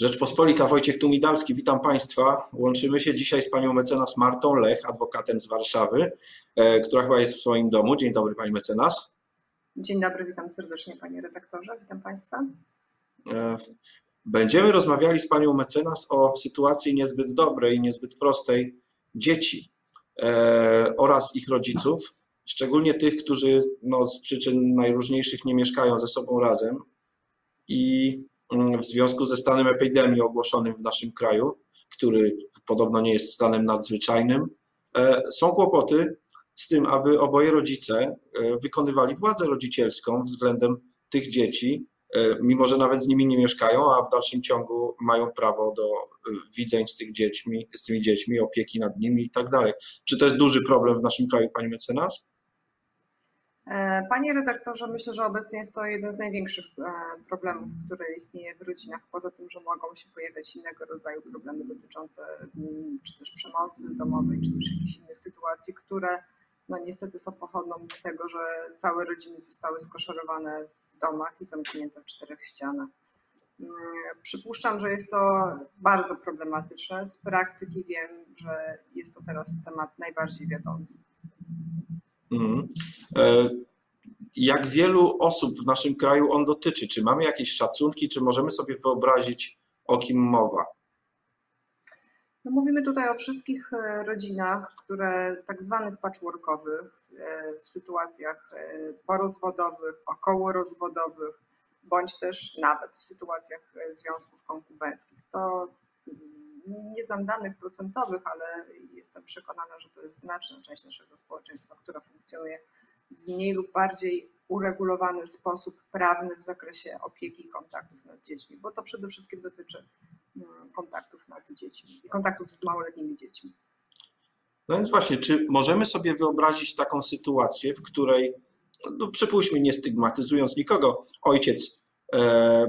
Rzeczpospolita, Wojciech Tumidalski, witam Państwa. Łączymy się dzisiaj z Panią mecenas Martą Lech, adwokatem z Warszawy, e, która chyba jest w swoim domu. Dzień dobry Pani mecenas. Dzień dobry, witam serdecznie Panie redaktorze, witam Państwa. E, będziemy rozmawiali z Panią mecenas o sytuacji niezbyt dobrej niezbyt prostej dzieci e, oraz ich rodziców, szczególnie tych, którzy no, z przyczyn najróżniejszych nie mieszkają ze sobą razem i w związku ze stanem epidemii ogłoszonym w naszym kraju, który podobno nie jest stanem nadzwyczajnym, e, są kłopoty z tym, aby oboje rodzice e, wykonywali władzę rodzicielską względem tych dzieci, e, mimo że nawet z nimi nie mieszkają, a w dalszym ciągu mają prawo do widzeń z, tych dziećmi, z tymi dziećmi, opieki nad nimi i tak dalej. Czy to jest duży problem w naszym kraju, pani mecenas? E, panie redaktorze, myślę, że obecnie jest to jeden z największych e, problemów, które istnieje w rodzinach, poza tym, że mogą się pojawiać innego rodzaju problemy dotyczące mm, czy też przemocy domowej, czy też jakichś innych sytuacji, które no niestety są pochodną tego, że całe rodziny zostały skoszarowane w domach i zamknięte w czterech ścianach. Mm, przypuszczam, że jest to bardzo problematyczne. Z praktyki wiem, że jest to teraz temat najbardziej wiodący. E, jak wielu osób w naszym kraju on dotyczy? Czy mamy jakieś szacunki, czy możemy sobie wyobrazić, o kim mowa? No mówimy tutaj o wszystkich e, rodzinach, które tak zwanych patchworkowych, e, w sytuacjach porozwodowych, okołorozwodowych, bądź też nawet w sytuacjach związków konkubenckich. To nie znam danych procentowych, ale jestem przekonana, że to jest znaczna część naszego społeczeństwa, która funkcjonuje w mniej lub bardziej uregulowany sposób prawny w zakresie opieki i kontaktów nad dziećmi, bo to przede wszystkim dotyczy mm, kontaktów nad dziećmi, kontaktów z małoletnimi dziećmi. No więc właśnie, czy możemy sobie wyobrazić taką sytuację, w której, no przypuśćmy, nie stygmatyzując nikogo, ojciec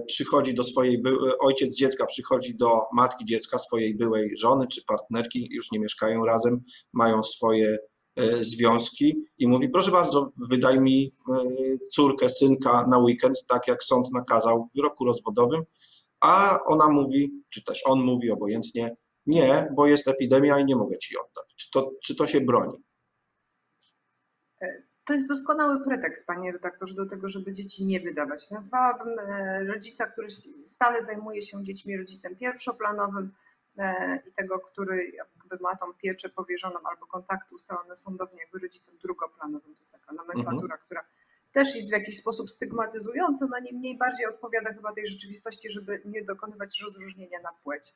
przychodzi do swojej, ojciec dziecka przychodzi do matki dziecka, swojej byłej żony czy partnerki, już nie mieszkają razem, mają swoje e, związki i mówi, proszę bardzo, wydaj mi e, córkę, synka na weekend, tak jak sąd nakazał w wyroku rozwodowym, a ona mówi, czy też on mówi obojętnie, nie, bo jest epidemia i nie mogę ci oddać. Czy to, czy to się broni? To jest doskonały pretekst, panie redaktorze, do tego, żeby dzieci nie wydawać. Nazwałabym e, rodzica, który stale zajmuje się dziećmi rodzicem pierwszoplanowym e, i tego, który jakby ma tą pieczę powierzoną albo kontakty ustalone sądownie, jakby rodzicem drugoplanowym. To jest taka nomenklatura, mhm. która też jest w jakiś sposób stygmatyzująca, no niemniej bardziej odpowiada chyba tej rzeczywistości, żeby nie dokonywać rozróżnienia na płeć.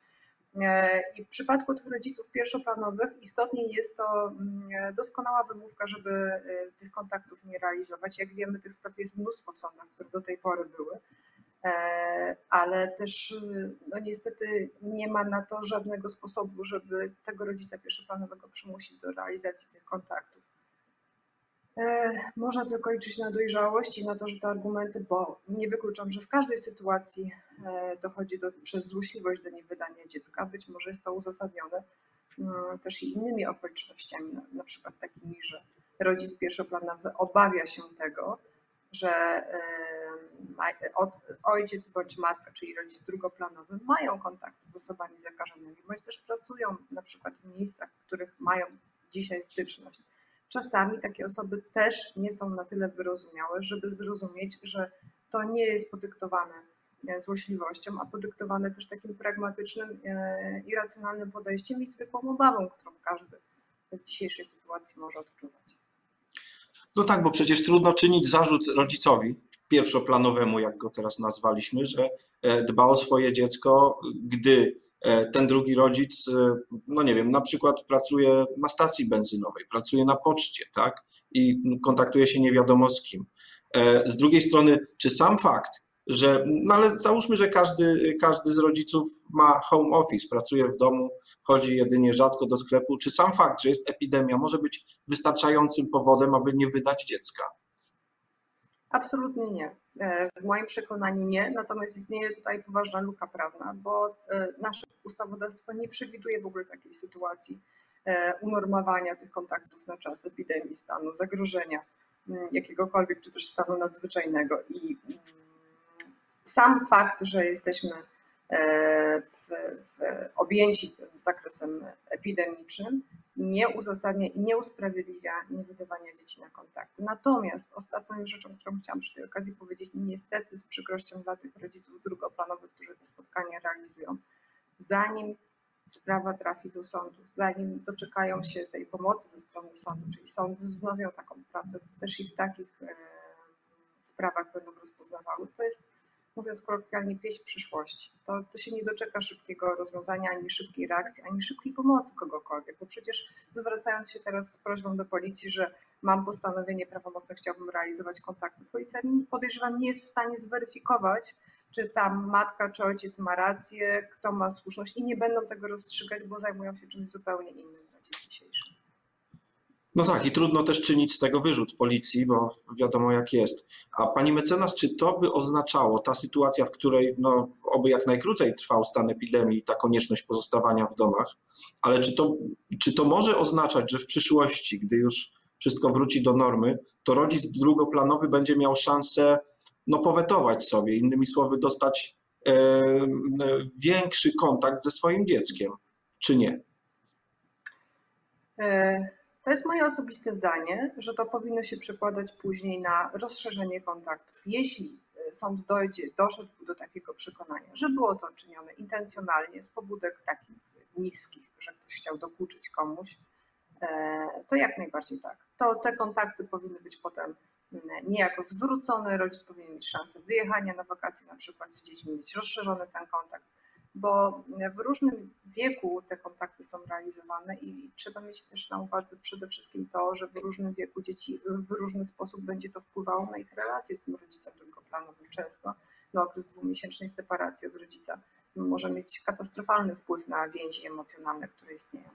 E, I w przypadku tych rodziców pierwszoplanowych istotnie jest to mm, doskonała wymówka, żeby e, tych kontaktów nie realizować. Jak wiemy, tych spraw jest mnóstwo w sądach, które do tej pory były, e, ale też no niestety nie ma na to żadnego sposobu, żeby tego rodzica pierwszoplanowego przymusić do realizacji tych kontaktów. E, można tylko liczyć na dojrzałość i na to, że te argumenty, bo nie wykluczam, że w każdej sytuacji e, dochodzi do, przez złośliwość do niewydania dziecka. Być może jest to uzasadnione mm, też i innymi okolicznościami, na przykład takimi, że rodzic pierwszoplanowy obawia się tego, że e, ojciec bądź matka, czyli rodzic drugoplanowy, mają kontakty z osobami zakażonymi, bądź też pracują na przykład w miejscach, w których mają dzisiaj styczność czasami takie osoby też nie są na tyle wyrozumiałe, żeby zrozumieć, że to nie jest podyktowane e, złośliwością, a podyktowane też takim pragmatycznym e, i racjonalnym podejściem i zwykłą obawą, którą każdy w dzisiejszej sytuacji może odczuwać. No tak, bo przecież trudno czynić zarzut rodzicowi, pierwszoplanowemu, jak go teraz nazwaliśmy, że e, dba o swoje dziecko, gdy ten drugi rodzic, e, no nie wiem, na przykład pracuje na stacji benzynowej, pracuje na poczcie, tak, i kontaktuje się nie wiadomo z kim. E, z drugiej strony, czy sam fakt, że, no ale załóżmy, że każdy, każdy z rodziców ma home office, pracuje w domu, chodzi jedynie rzadko do sklepu, czy sam fakt, że jest epidemia, może być wystarczającym powodem, aby nie wydać dziecka? Absolutnie nie. E, w moim przekonaniu nie, natomiast istnieje tutaj poważna luka prawna, bo e, nasze ustawodawstwo nie przewiduje w ogóle takiej sytuacji e, unormowania tych kontaktów na czas epidemii, stanu zagrożenia jakiegokolwiek, czy też stanu nadzwyczajnego. I mm, sam fakt, że jesteśmy w, w objęci zakresem epidemicznym, nie uzasadnia i nie usprawiedliwia niewydawania dzieci na kontakty. Natomiast ostatnią rzeczą, którą chciałam przy tej okazji powiedzieć, niestety z przykrością dla tych rodziców drugoplanowych, którzy te spotkania realizują, zanim sprawa trafi do sądu, zanim doczekają się tej pomocy ze strony sądu, czyli sądy wznowią taką pracę, też i w takich e, sprawach będą rozpoznawały, to jest mówiąc kolokwialnie, pieśń przyszłości. To, to się nie doczeka szybkiego rozwiązania, ani szybkiej reakcji, ani szybkiej pomocy kogokolwiek, bo przecież zwracając się teraz z prośbą do policji, że mam postanowienie prawomocne, chciałbym realizować kontakty, policja podejrzewam nie jest w stanie zweryfikować, czy tam matka czy ojciec ma rację, kto ma słuszność i nie będą tego rozstrzygać, bo zajmują się czymś zupełnie innym. No tak, i trudno też czynić z tego wyrzut policji, bo wiadomo jak jest. A pani mecenas, czy to by oznaczało ta sytuacja, w której no, oby jak najkrócej trwał stan epidemii, ta konieczność pozostawania w domach, ale czy to, czy to może oznaczać, że w przyszłości, gdy już wszystko wróci do normy, to rodzic drugoplanowy będzie miał szansę no, powetować sobie, innymi słowy, dostać e, większy kontakt ze swoim dzieckiem, czy nie? E to jest moje osobiste zdanie, że to powinno się przekładać później na rozszerzenie kontaktów. Jeśli e, sąd dojdzie, doszedł do takiego przekonania, że było to czynione intencjonalnie, z pobudek takich niskich, że ktoś chciał dokuczyć komuś, e, to jak najbardziej tak. To te kontakty powinny być potem niejako zwrócone, rodzic powinien mieć szansę wyjechania na wakacje na przykład z dziećmi, mieć rozszerzony ten kontakt bo w różnym wieku te kontakty są realizowane i trzeba mieć też na uwadze przede wszystkim to, że w różnym wieku dzieci w różny sposób będzie to wpływało na ich relacje z tym rodzicem drugoplanowym. Często no, okres dwumiesięcznej separacji od rodzica może mieć katastrofalny wpływ na więzi emocjonalne, które istnieją.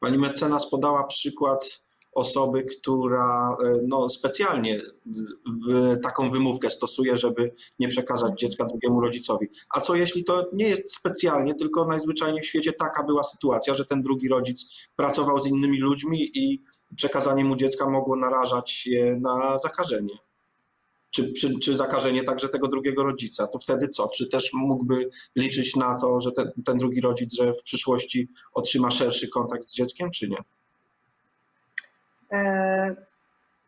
Pani mecenas podała przykład osoby, która e, no, specjalnie taką wymówkę stosuje, żeby nie przekazać dziecka drugiemu rodzicowi. A co jeśli to nie jest specjalnie, tylko najzwyczajniej w świecie taka była sytuacja, że ten drugi rodzic pracował z innymi ludźmi i przekazanie mu dziecka mogło narażać je na zakażenie? Czy, czy, czy zakażenie także tego drugiego rodzica, to wtedy co? Czy też mógłby liczyć na to, że ten, ten drugi rodzic, że w przyszłości otrzyma szerszy kontakt z dzieckiem, czy nie? E,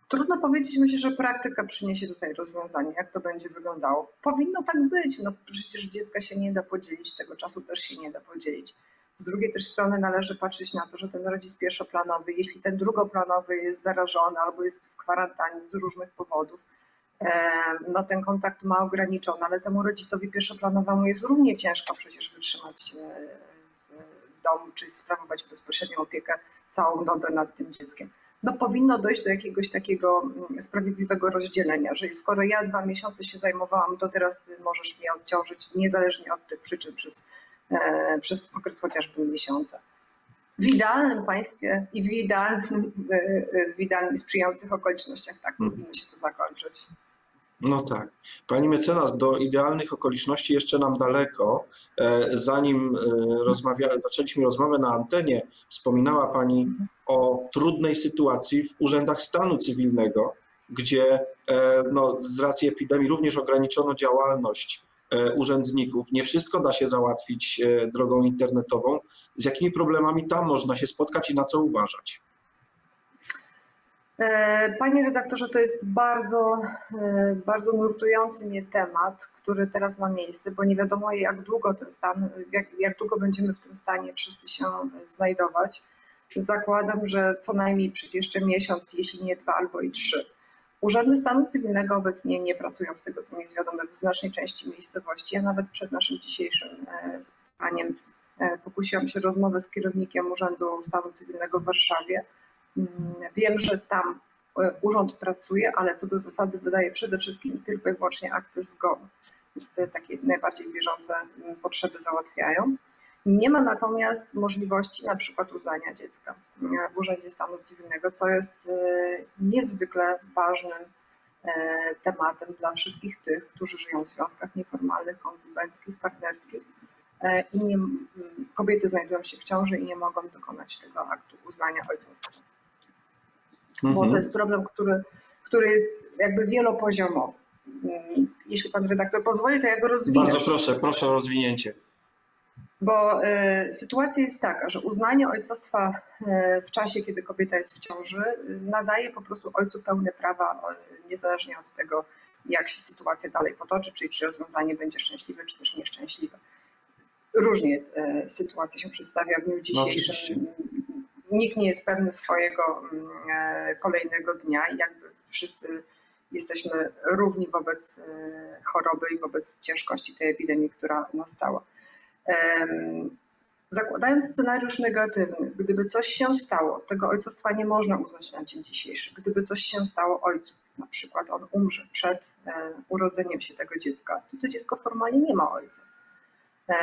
trudno powiedzieć, myślę, że praktyka przyniesie tutaj rozwiązanie, jak to będzie wyglądało. Powinno tak być, no przecież dziecka się nie da podzielić, tego czasu też się nie da podzielić. Z drugiej też strony należy patrzeć na to, że ten rodzic pierwszoplanowy, jeśli ten drugoplanowy jest zarażony albo jest w kwarantannie z różnych powodów, e, no ten kontakt ma ograniczony, ale temu rodzicowi pierwszoplanowemu jest równie ciężko przecież wytrzymać e, w domu, czy sprawować bezpośrednią opiekę całą dobę nad tym dzieckiem no powinno dojść do jakiegoś takiego mm, sprawiedliwego rozdzielenia, że skoro ja dwa miesiące się zajmowałam, to teraz ty możesz mnie odciążyć niezależnie od tych przyczyn przez, e, przez okres chociażby miesiąca. W idealnym państwie i w idealnym, e, e w idealnym sprzyjających okolicznościach tak hmm. powinno się to zakończyć. No tak. Pani mecenas, do idealnych okoliczności jeszcze nam daleko. E, zanim e, rozmawia, zaczęliśmy rozmowę na antenie, wspominała Pani o trudnej sytuacji w urzędach stanu cywilnego, gdzie e, no, z racji epidemii również ograniczono działalność urzędników. Nie wszystko da się załatwić drogą internetową. Z jakimi problemami tam można się spotkać i na co uważać? E, panie redaktorze, to jest bardzo, e, bardzo nurtujący mnie temat, który teraz ma miejsce, bo nie wiadomo jak długo ten stan, jak, jak długo będziemy w tym stanie wszyscy się znajdować. Zakładam, że co najmniej przez jeszcze miesiąc, jeśli nie dwa albo i trzy. Urzędy stanu cywilnego obecnie nie pracują, z tego co mi jest wiadome, w znacznej części miejscowości. Ja nawet przed naszym dzisiejszym e, spotkaniem pokusiłam się rozmowę z kierownikiem Urzędu Stanu Cywilnego w Warszawie wiem, że tam e, urząd pracuje, ale co do zasady wydaje przede wszystkim tylko i wyłącznie akty zgonu. Więc te takie najbardziej bieżące mm, potrzeby załatwiają. Nie ma natomiast możliwości na przykład uznania dziecka mm, w Urzędzie Stanu Cywilnego, co jest e, niezwykle ważnym e, tematem dla wszystkich tych, którzy żyją w związkach nieformalnych, konkubenckich, partnerskich i nie, kobiety znajdują się w ciąży i nie mogą dokonać tego aktu uznania ojcostwa bo to mhm. jest problem, który, który jest jakby wielopoziomowy. mm, jeśli pan redaktor pozwoli, to ja go rozwinę. Bardzo proszę, proszę o rozwinięcie. Bo y, sytuacja jest taka, że uznanie ojcostwa y, w czasie, kiedy kobieta jest w ciąży, y, nadaje po prostu ojcu pełne prawa, niezależnie od tego, jak się sytuacja dalej potoczy, czyli czy rozwiązanie będzie szczęśliwe, czy też nieszczęśliwe. Różnie sytuacja się przedstawia w dniu dzisiejszym. No, Nikt nie jest pewny swojego mm, e, kolejnego dnia i jakby wszyscy jesteśmy równi wobec choroby i wobec ciężkości tej epidemii, która nastała. Zakładając scenariusz negatywny, gdyby coś się stało, tego ojcostwa nie można uznać na dzień dzisiejszy. Gdyby coś się stało ojcu, na przykład on umrze przed e, urodzeniem się tego dziecka, to to dziecko formalnie nie ma ojca. E,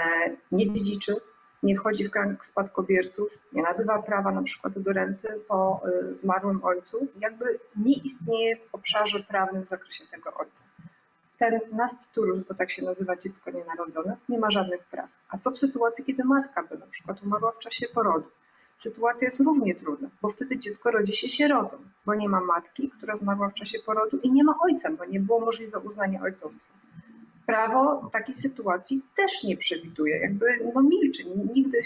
nie dziedziczy, nie wchodzi w krąg spadkobierców, nie nabywa prawa na przykład do renty po e, zmarłym ojcu, jakby nie istnieje w obszarze prawnym w zakresie tego ojca ten nastturus, bo tak się nazywa dziecko nienarodzone, nie ma żadnych praw. A co w sytuacji, kiedy matka by na przykład umarła w czasie porodu? Sytuacja jest równie trudna, bo wtedy dziecko rodzi się sierotą, bo nie ma matki, która zmarła w czasie porodu i nie ma ojca, bo nie było możliwe uznanie ojcostwa. Prawo takiej sytuacji też nie przewiduje, jakby no milczy. Nigdy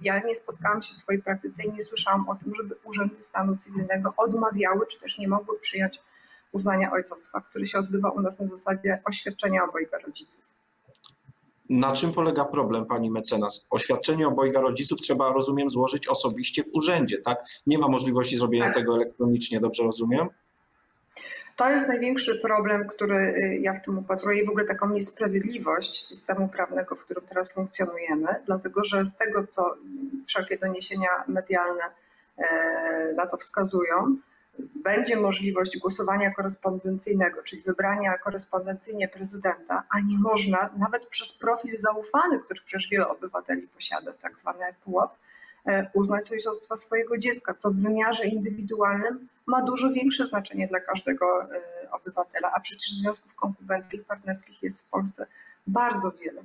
ja nie spotkałam się w swojej praktyce i nie słyszałam o tym, żeby urzędy stanu cywilnego odmawiały, czy też nie mogły przyjąć uznania ojcostwa, który się odbywa u nas na zasadzie oświadczenia obojga rodziców. Na czym polega problem, pani mecenas? Oświadczenie obojga rodziców trzeba, rozumiem, złożyć osobiście w urzędzie, tak? Nie ma możliwości zrobienia tak. tego elektronicznie, dobrze rozumiem? To jest największy problem, który y, ja w tym upatruję i w ogóle taką niesprawiedliwość systemu prawnego, w którym teraz funkcjonujemy, dlatego że z tego, co wszelkie doniesienia medialne e, na to wskazują, będzie możliwość głosowania korespondencyjnego, czyli wybrania korespondencyjnie prezydenta, a nie można nawet przez profil zaufany, który przecież wiele obywateli posiada, tak zwany pułap, uznać ojcostwa swojego dziecka, co w wymiarze indywidualnym ma dużo większe znaczenie dla każdego e, obywatela, a przecież związków konkubenckich, partnerskich jest w Polsce bardzo wiele.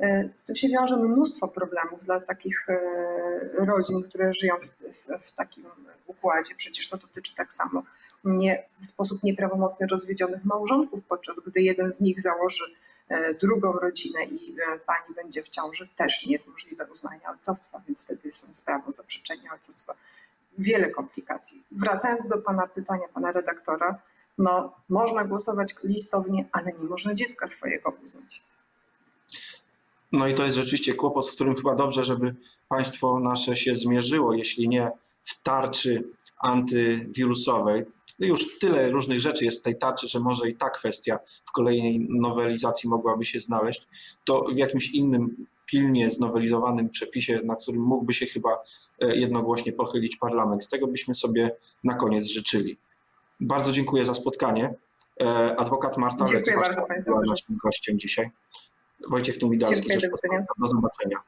E, z tym się wiąże mnóstwo problemów dla takich e, rodzin, które żyją w, w, w, takim układzie. Przecież to dotyczy tak samo nie, w sposób nieprawomocny rozwiedzionych małżonków, podczas gdy jeden z nich założy e, drugą rodzinę i pani będzie w ciąży, też nie jest możliwe uznanie ojcostwa, więc wtedy są sprawą zaprzeczenia ojcostwa. Wiele komplikacji. Wracając do pana pytania, pana redaktora, no można głosować listownie, ale nie można dziecka swojego uznać. No i to jest rzeczywiście kłopot, z którym chyba dobrze, żeby państwo nasze się zmierzyło, jeśli nie w tarczy antywirusowej. Już tyle różnych rzeczy jest w tej tarczy, że może i ta kwestia w kolejnej nowelizacji mogłaby się znaleźć. To w jakimś innym pilnie znowelizowanym przepisie, na którym mógłby się chyba e, jednogłośnie pochylić parlament. Tego byśmy sobie na koniec życzyli. Bardzo dziękuję za spotkanie. E, adwokat Marta Dziękuję bardzo była naszym gościem dzisiaj. Wojciech Tumidalski. Dziękuję, do Do zobaczenia.